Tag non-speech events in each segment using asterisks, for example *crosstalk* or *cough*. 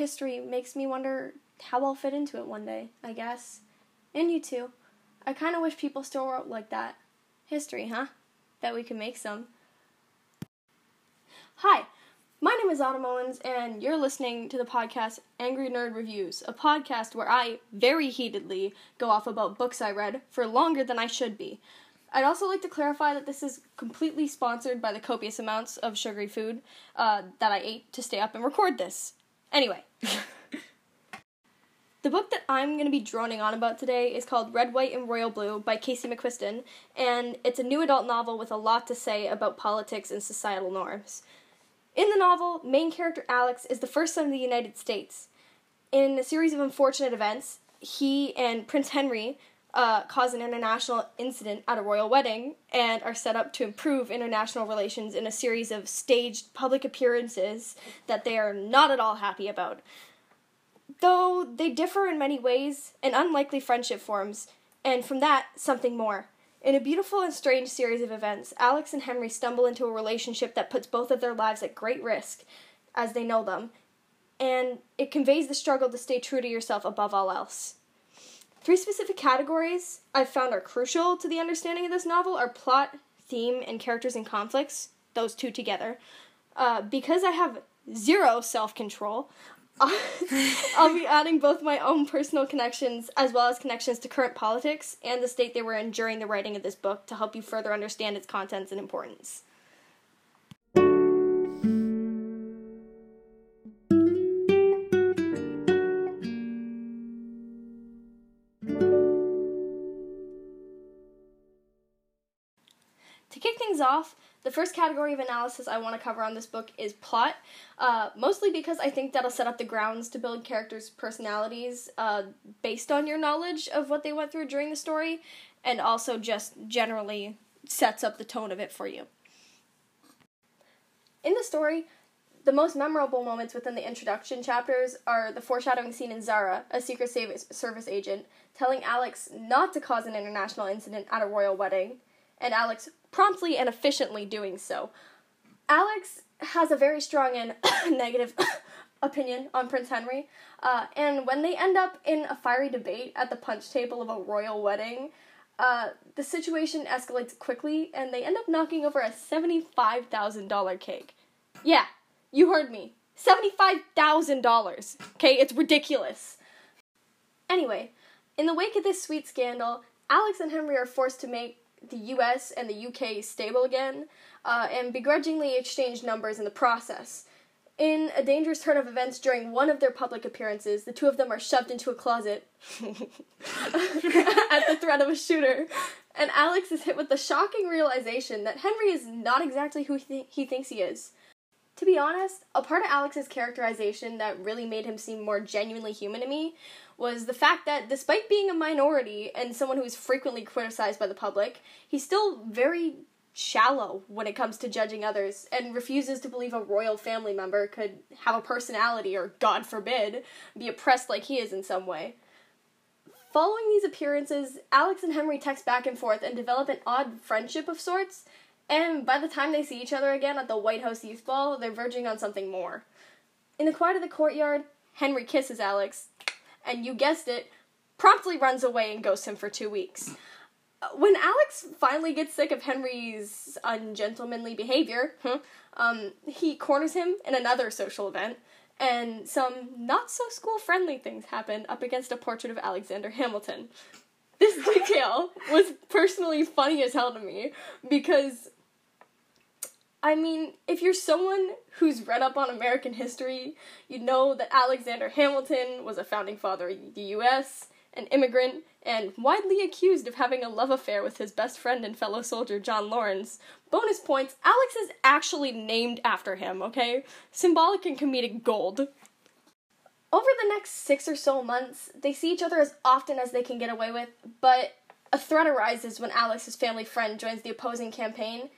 history makes me wonder how I'll fit into it one day, I guess. And you too. I kind of wish people still wrote like that. History, huh? That we can make some. Hi, my name is Autumn Owens, and you're listening to the podcast Angry Nerd Reviews, a podcast where I very heatedly go off about books I read for longer than I should be. I'd also like to clarify that this is completely sponsored by the copious amounts of sugary food uh, that I ate to stay up and record this. Anyway. *laughs* The book that I'm going to be droning on about today is called Red, White, and Royal Blue by Casey McQuiston, and it's a new adult novel with a lot to say about politics and societal norms. In the novel, main character Alex is the first son of the United States. In a series of unfortunate events, he and Prince Henry uh, cause an international incident at a royal wedding and are set up to improve international relations in a series of staged public appearances that they are not at all happy about. Though they differ in many ways, an unlikely friendship forms, and from that, something more. In a beautiful and strange series of events, Alex and Henry stumble into a relationship that puts both of their lives at great risk as they know them, and it conveys the struggle to stay true to yourself above all else. Three specific categories I've found are crucial to the understanding of this novel are plot, theme, and characters and conflicts, those two together. Uh, because I have zero self control, *laughs* I'll be adding both my own personal connections as well as connections to current politics and the state they were in during the writing of this book to help you further understand its contents and importance. To kick things off, the first category of analysis I want to cover on this book is plot, uh, mostly because I think that'll set up the grounds to build characters' personalities uh, based on your knowledge of what they went through during the story, and also just generally sets up the tone of it for you. In the story, the most memorable moments within the introduction chapters are the foreshadowing scene in Zahra, a Secret Service agent, telling Alex not to cause an international incident at a royal wedding, and Alex promptly and efficiently doing so. Alex has a very strong and *coughs* negative *coughs* opinion on Prince Henry, uh, and when they end up in a fiery debate at the punch table of a royal wedding, uh, the situation escalates quickly, and they end up knocking over a $75,000 cake. Yeah, you heard me. $75,000. Okay, it's ridiculous. Anyway, in the wake of this sweet scandal, Alex and Henry are forced to make the US and the UK stable again, uh, and begrudgingly exchange numbers in the process. In a dangerous turn of events during one of their public appearances, the two of them are shoved into a closet *laughs* *laughs* at the threat of a shooter, and Alex is hit with the shocking realization that Henry is not exactly who he, th- he thinks he is. To be honest, a part of Alex's characterization that really made him seem more genuinely human to me was the fact that despite being a minority and someone who is frequently criticized by the public, he's still very shallow when it comes to judging others and refuses to believe a royal family member could have a personality or, God forbid, be oppressed like he is in some way. Following these appearances, Alex and Henry text back and forth and develop an odd friendship of sorts, and by the time they see each other again at the White House Youth Ball, they're verging on something more. In the quiet of the courtyard, Henry kisses Alex, and you guessed it, promptly runs away and ghosts him for two weeks. When Alex finally gets sick of Henry's ungentlemanly behavior, um, he corners him in another social event, and some not so school friendly things happen up against a portrait of Alexander Hamilton. This detail was personally funny as hell to me because I mean, if you're someone who's read up on American history, you know that Alexander Hamilton was a founding father of the US, an immigrant, and widely accused of having a love affair with his best friend and fellow soldier John Laurens. Bonus points Alex is actually named after him, okay? Symbolic and comedic gold. Over the next six or so months, they see each other as often as they can get away with, but a threat arises when Alex's family friend joins the opposing campaign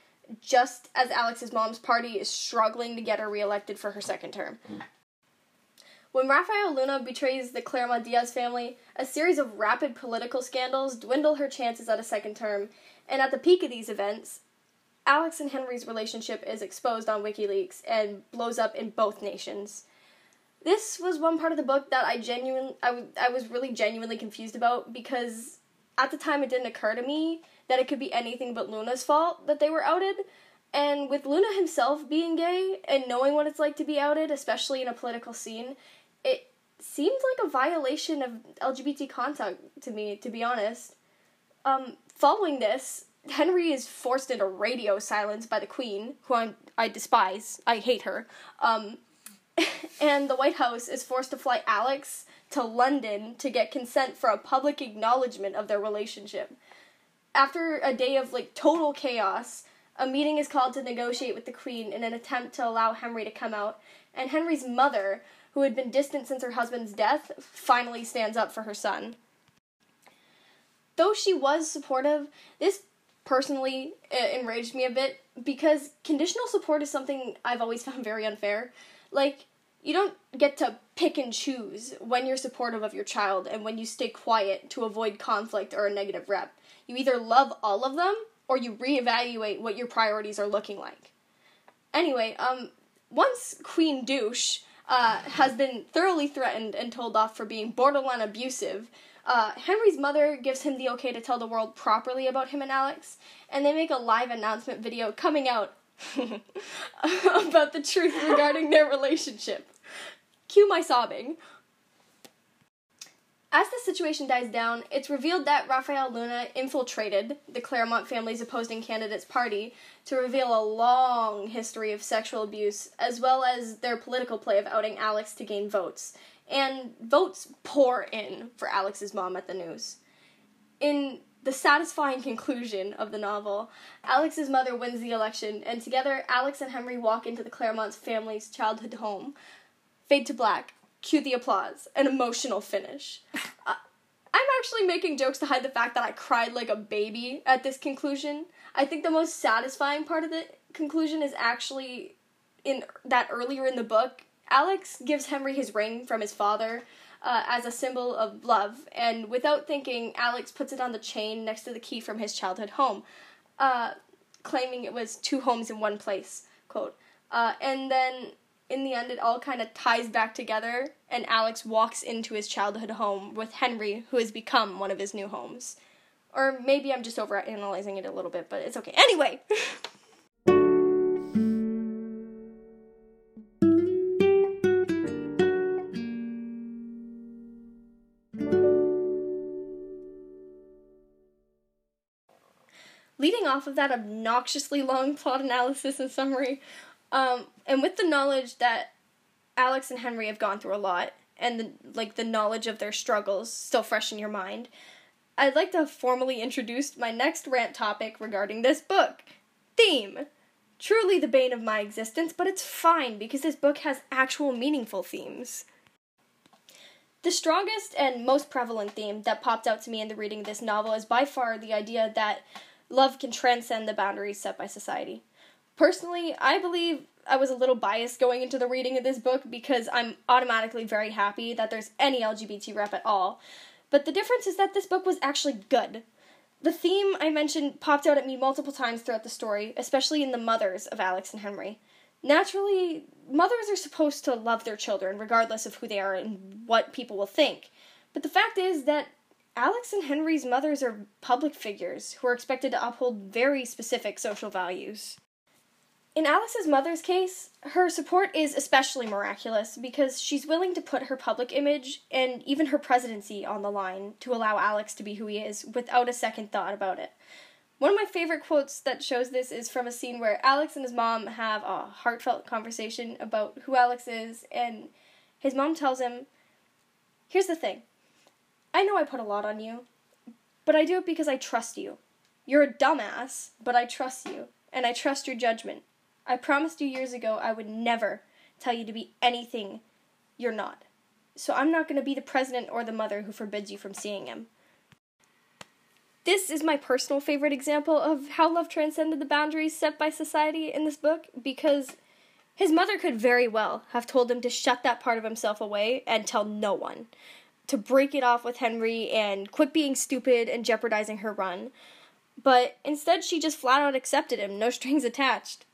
just as Alex's mom's party is struggling to get her reelected for her second term. Hmm. When Rafael Luna betrays the Claremont Diaz family, a series of rapid political scandals dwindle her chances at a second term, and at the peak of these events, Alex and Henry's relationship is exposed on WikiLeaks and blows up in both nations. this was one part of the book that I genuinely I, w- I was really genuinely confused about because at the time it didn't occur to me that it could be anything but Luna's fault that they were outed. And with Luna himself being gay and knowing what it's like to be outed, especially in a political scene, it seemed like a violation of LGBT contact to me, to be honest. Um, following this, Henry is forced into radio silence by the Queen, who I, I despise. I hate her. Um, *laughs* and the White House is forced to fly Alex to London to get consent for a public acknowledgement of their relationship. After a day of like total chaos, a meeting is called to negotiate with the Queen in an attempt to allow Henry to come out, and Henry's mother, who had been distant since her husband's death, finally stands up for her son. Though she was supportive, this personally uh, enraged me a bit because conditional support is something I've always *laughs* found very unfair. Like, you don't get to pick and choose when you're supportive of your child and when you stay quiet to avoid conflict or a negative rep. You either love all of them or you reevaluate what your priorities are looking like. Anyway, um, once Queen Douche uh, has been thoroughly threatened and told off for being borderline abusive, uh, Henry's mother gives him the okay to tell the world properly about him and Alex, and they make a live announcement video coming out *laughs* about the truth regarding their relationship. Cue my sobbing. As the situation dies down, it's revealed that Rafael Luna infiltrated the Claremont family's opposing candidate's party to reveal a long history of sexual abuse, as well as their political play of outing Alex to gain votes. And votes pour in for Alex's mom at the news. In the satisfying conclusion of the novel, Alex's mother wins the election, and together Alex and Henry walk into the Claremont family's childhood home. Fade to black cue the applause, an emotional finish. *laughs* Uh, I'm actually making jokes to hide the fact that I cried like a baby at this conclusion. I think the most satisfying part of the conclusion is actually in that earlier in the book, Alex gives Henry his ring from his father uh, as a symbol of love, and without thinking, Alex puts it on the chain next to the key from his childhood home, uh, claiming it was two homes in one place. Quote. Uh, and then in the end, it all kind of ties back together, and Alex walks into his childhood home with Henry, who has become one of his new homes. Or maybe I'm just over analyzing it a little bit, but it's okay. Anyway! *laughs* Leading off of that obnoxiously long plot analysis and summary, um, and with the knowledge that Alex and Henry have gone through a lot, and the, like the knowledge of their struggles still fresh in your mind, I'd like to formally introduce my next rant topic regarding this book. Theme. Truly the bane of my existence, but it's fine because this book has actual meaningful themes. The strongest and most prevalent theme that popped out to me in the reading of this novel is by far the idea that love can transcend the boundaries set by society. Personally, I believe I was a little biased going into the reading of this book because I'm automatically very happy that there's any LGBT rep at all. But the difference is that this book was actually good. The theme I mentioned popped out at me multiple times throughout the story, especially in the mothers of Alex and Henry. Naturally, mothers are supposed to love their children regardless of who they are and what people will think. But the fact is that Alex and Henry's mothers are public figures who are expected to uphold very specific social values. In Alex's mother's case, her support is especially miraculous because she's willing to put her public image and even her presidency on the line to allow Alex to be who he is without a second thought about it. One of my favorite quotes that shows this is from a scene where Alex and his mom have a heartfelt conversation about who Alex is, and his mom tells him, Here's the thing I know I put a lot on you, but I do it because I trust you. You're a dumbass, but I trust you, and I trust your judgment. I promised you years ago I would never tell you to be anything you're not. So I'm not going to be the president or the mother who forbids you from seeing him. This is my personal favorite example of how love transcended the boundaries set by society in this book because his mother could very well have told him to shut that part of himself away and tell no one, to break it off with Henry and quit being stupid and jeopardizing her run. But instead, she just flat out accepted him, no strings attached.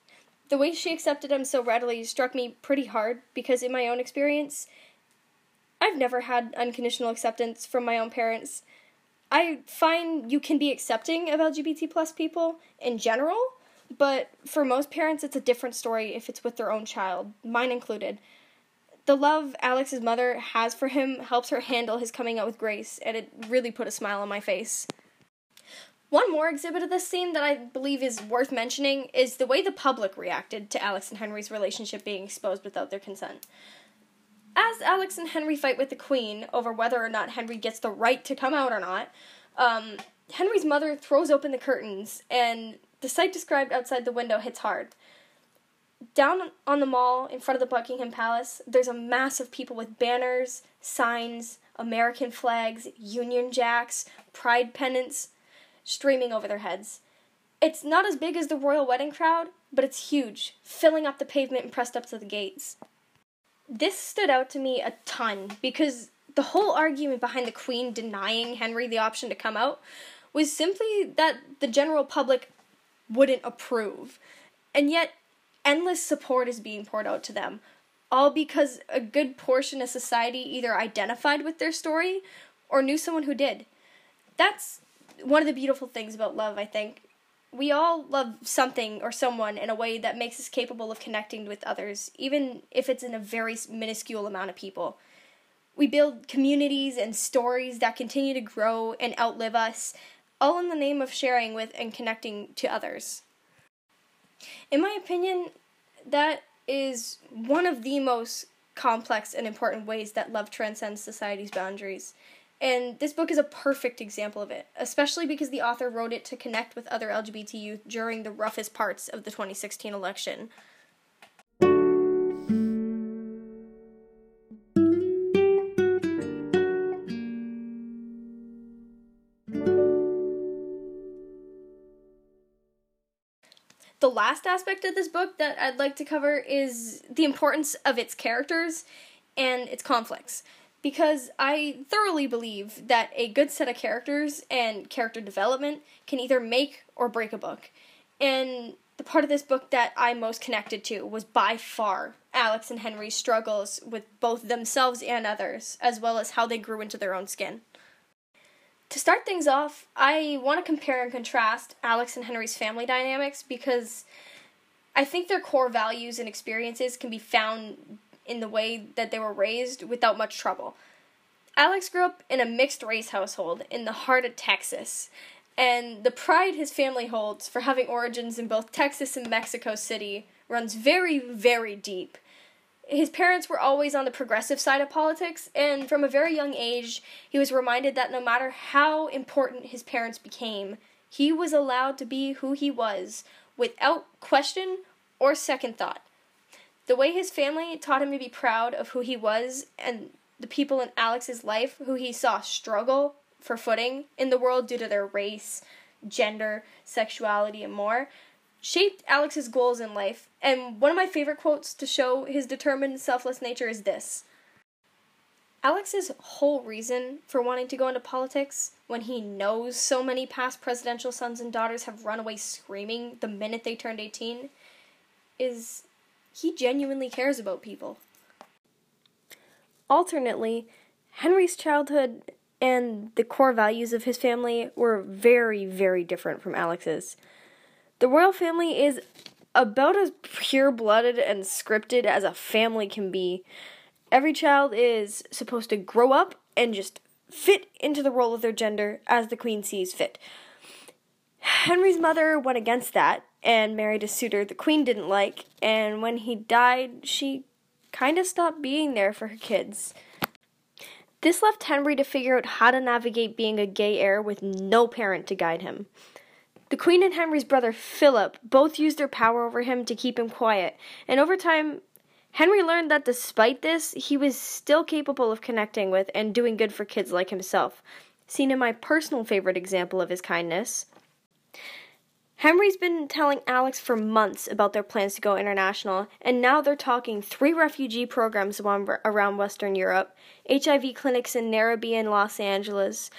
The way she accepted him so readily struck me pretty hard because, in my own experience, I've never had unconditional acceptance from my own parents. I find you can be accepting of LGBT plus people in general, but for most parents, it's a different story if it's with their own child, mine included. The love Alex's mother has for him helps her handle his coming out with grace, and it really put a smile on my face. One more exhibit of this scene that I believe is worth mentioning is the way the public reacted to Alex and Henry's relationship being exposed without their consent. As Alex and Henry fight with the Queen over whether or not Henry gets the right to come out or not, um, Henry's mother throws open the curtains, and the sight described outside the window hits hard. Down on the mall in front of the Buckingham Palace, there's a mass of people with banners, signs, American flags, Union Jacks, pride pennants streaming over their heads. It's not as big as the royal wedding crowd, but it's huge, filling up the pavement and pressed up to the gates. This stood out to me a ton because the whole argument behind the Queen denying Henry the option to come out was simply that the general public wouldn't approve. And yet, endless support is being poured out to them, all because a good portion of society either identified with their story or knew someone who did. That's one of the beautiful things about love, I think. We all love something or someone in a way that makes us capable of connecting with others, even if it's in a very minuscule amount of people. We build communities and stories that continue to grow and outlive us, all in the name of sharing with and connecting to others. In my opinion, that is one of the most complex and important ways that love transcends society's boundaries. And this book is a perfect example of it, especially because the author wrote it to connect with other LGBT youth during the roughest parts of the 2016 election. The last aspect of this book that I'd like to cover is the importance of its characters and its conflicts because I thoroughly believe that a good set of characters and character development can either make or break a book. And the part of this book that I most connected to was by far Alex and Henry's struggles with both themselves and others, as well as how they grew into their own skin. To start things off, I want to compare and contrast Alex and Henry's family dynamics because I think their core values and experiences can be found in the way that they were raised without much trouble. Alex grew up in a mixed race household in the heart of Texas, and the pride his family holds for having origins in both Texas and Mexico City runs very, very deep. His parents were always on the progressive side of politics, and from a very young age, he was reminded that no matter how important his parents became, he was allowed to be who he was without question or second thought. The way his family taught him to be proud of who he was and the people in Alex's life who he saw struggle for footing in the world due to their race, gender, sexuality, and more, shaped Alex's goals in life. And one of my favorite quotes to show his determined, selfless nature is this Alex's whole reason for wanting to go into politics, when he knows so many past presidential sons and daughters have run away screaming the minute they turned 18, is he genuinely cares about people. Alternately, Henry's childhood and the core values of his family were very, very different from Alex's. The royal family is about as pure blooded and scripted as a family can be. Every child is supposed to grow up and just fit into the role of their gender as the queen sees fit. *sighs* Henry's mother went against that and married a suitor the queen didn't like, and when he died, she kind of stopped being there for her kids. This left Henry to figure out how to navigate being a gay heir with no parent to guide him. The Queen and Henry's brother Philip both used their power over him to keep him quiet, and over time, Henry learned that despite this, he was still capable of connecting with and doing good for kids like himself. Seen in my personal favorite example of his kindness, Henry's been telling Alex for months about their plans to go international, and now they're talking three refugee programs around Western Europe, HIV clinics in Nairobi and Los Angeles,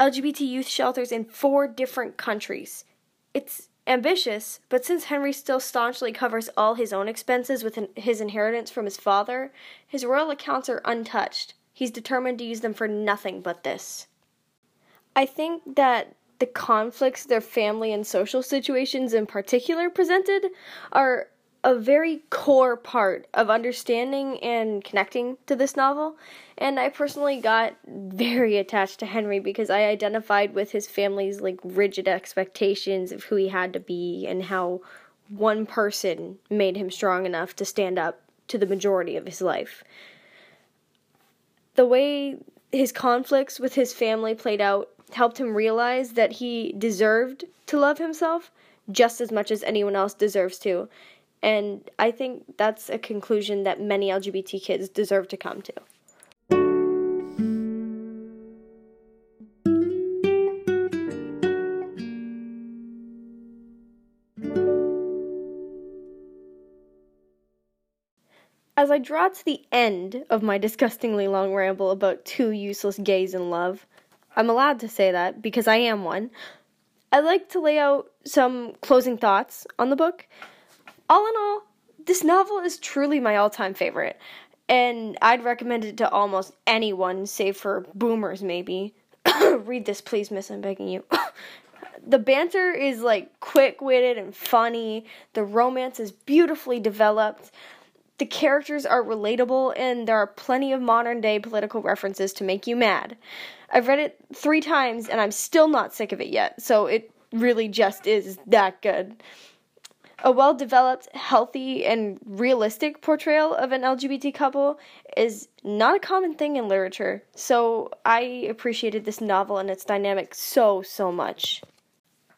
LGBT youth shelters in four different countries. It's ambitious, but since Henry still staunchly covers all his own expenses with his inheritance from his father, his royal accounts are untouched. He's determined to use them for nothing but this. I think that the conflicts their family and social situations in particular presented are a very core part of understanding and connecting to this novel. And I personally got very attached to Henry because I identified with his family's like rigid expectations of who he had to be and how one person made him strong enough to stand up to the majority of his life. The way his conflicts with his family played out helped him realize that he deserved to love himself just as much as anyone else deserves to. And I think that's a conclusion that many LGBT kids deserve to come to. As I draw to the end of my disgustingly long ramble about two useless gays in love, I'm allowed to say that because I am one. I'd like to lay out some closing thoughts on the book all in all, this novel is truly my all time favorite, and I'd recommend it to almost anyone, save for boomers, maybe. *coughs* Read this, please, miss, I'm begging you. *laughs* the banter is like quick witted and funny, the romance is beautifully developed. The characters are relatable, and there are plenty of modern day political references to make you mad. I've read it three times, and I'm still not sick of it yet, so it really just is that good. A well developed, healthy, and realistic portrayal of an LGBT couple is not a common thing in literature, so I appreciated this novel and its dynamic so, so much.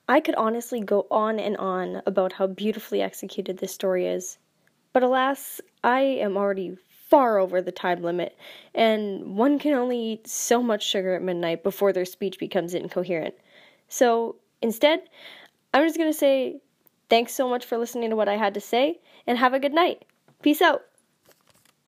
I could honestly go on and on about how beautifully executed this story is, but alas, I am already far over the time limit, and one can only eat so much sugar at midnight before their speech becomes incoherent. So, instead, I'm just gonna say Thanks so much for listening to what I had to say, and have a good night. Peace out.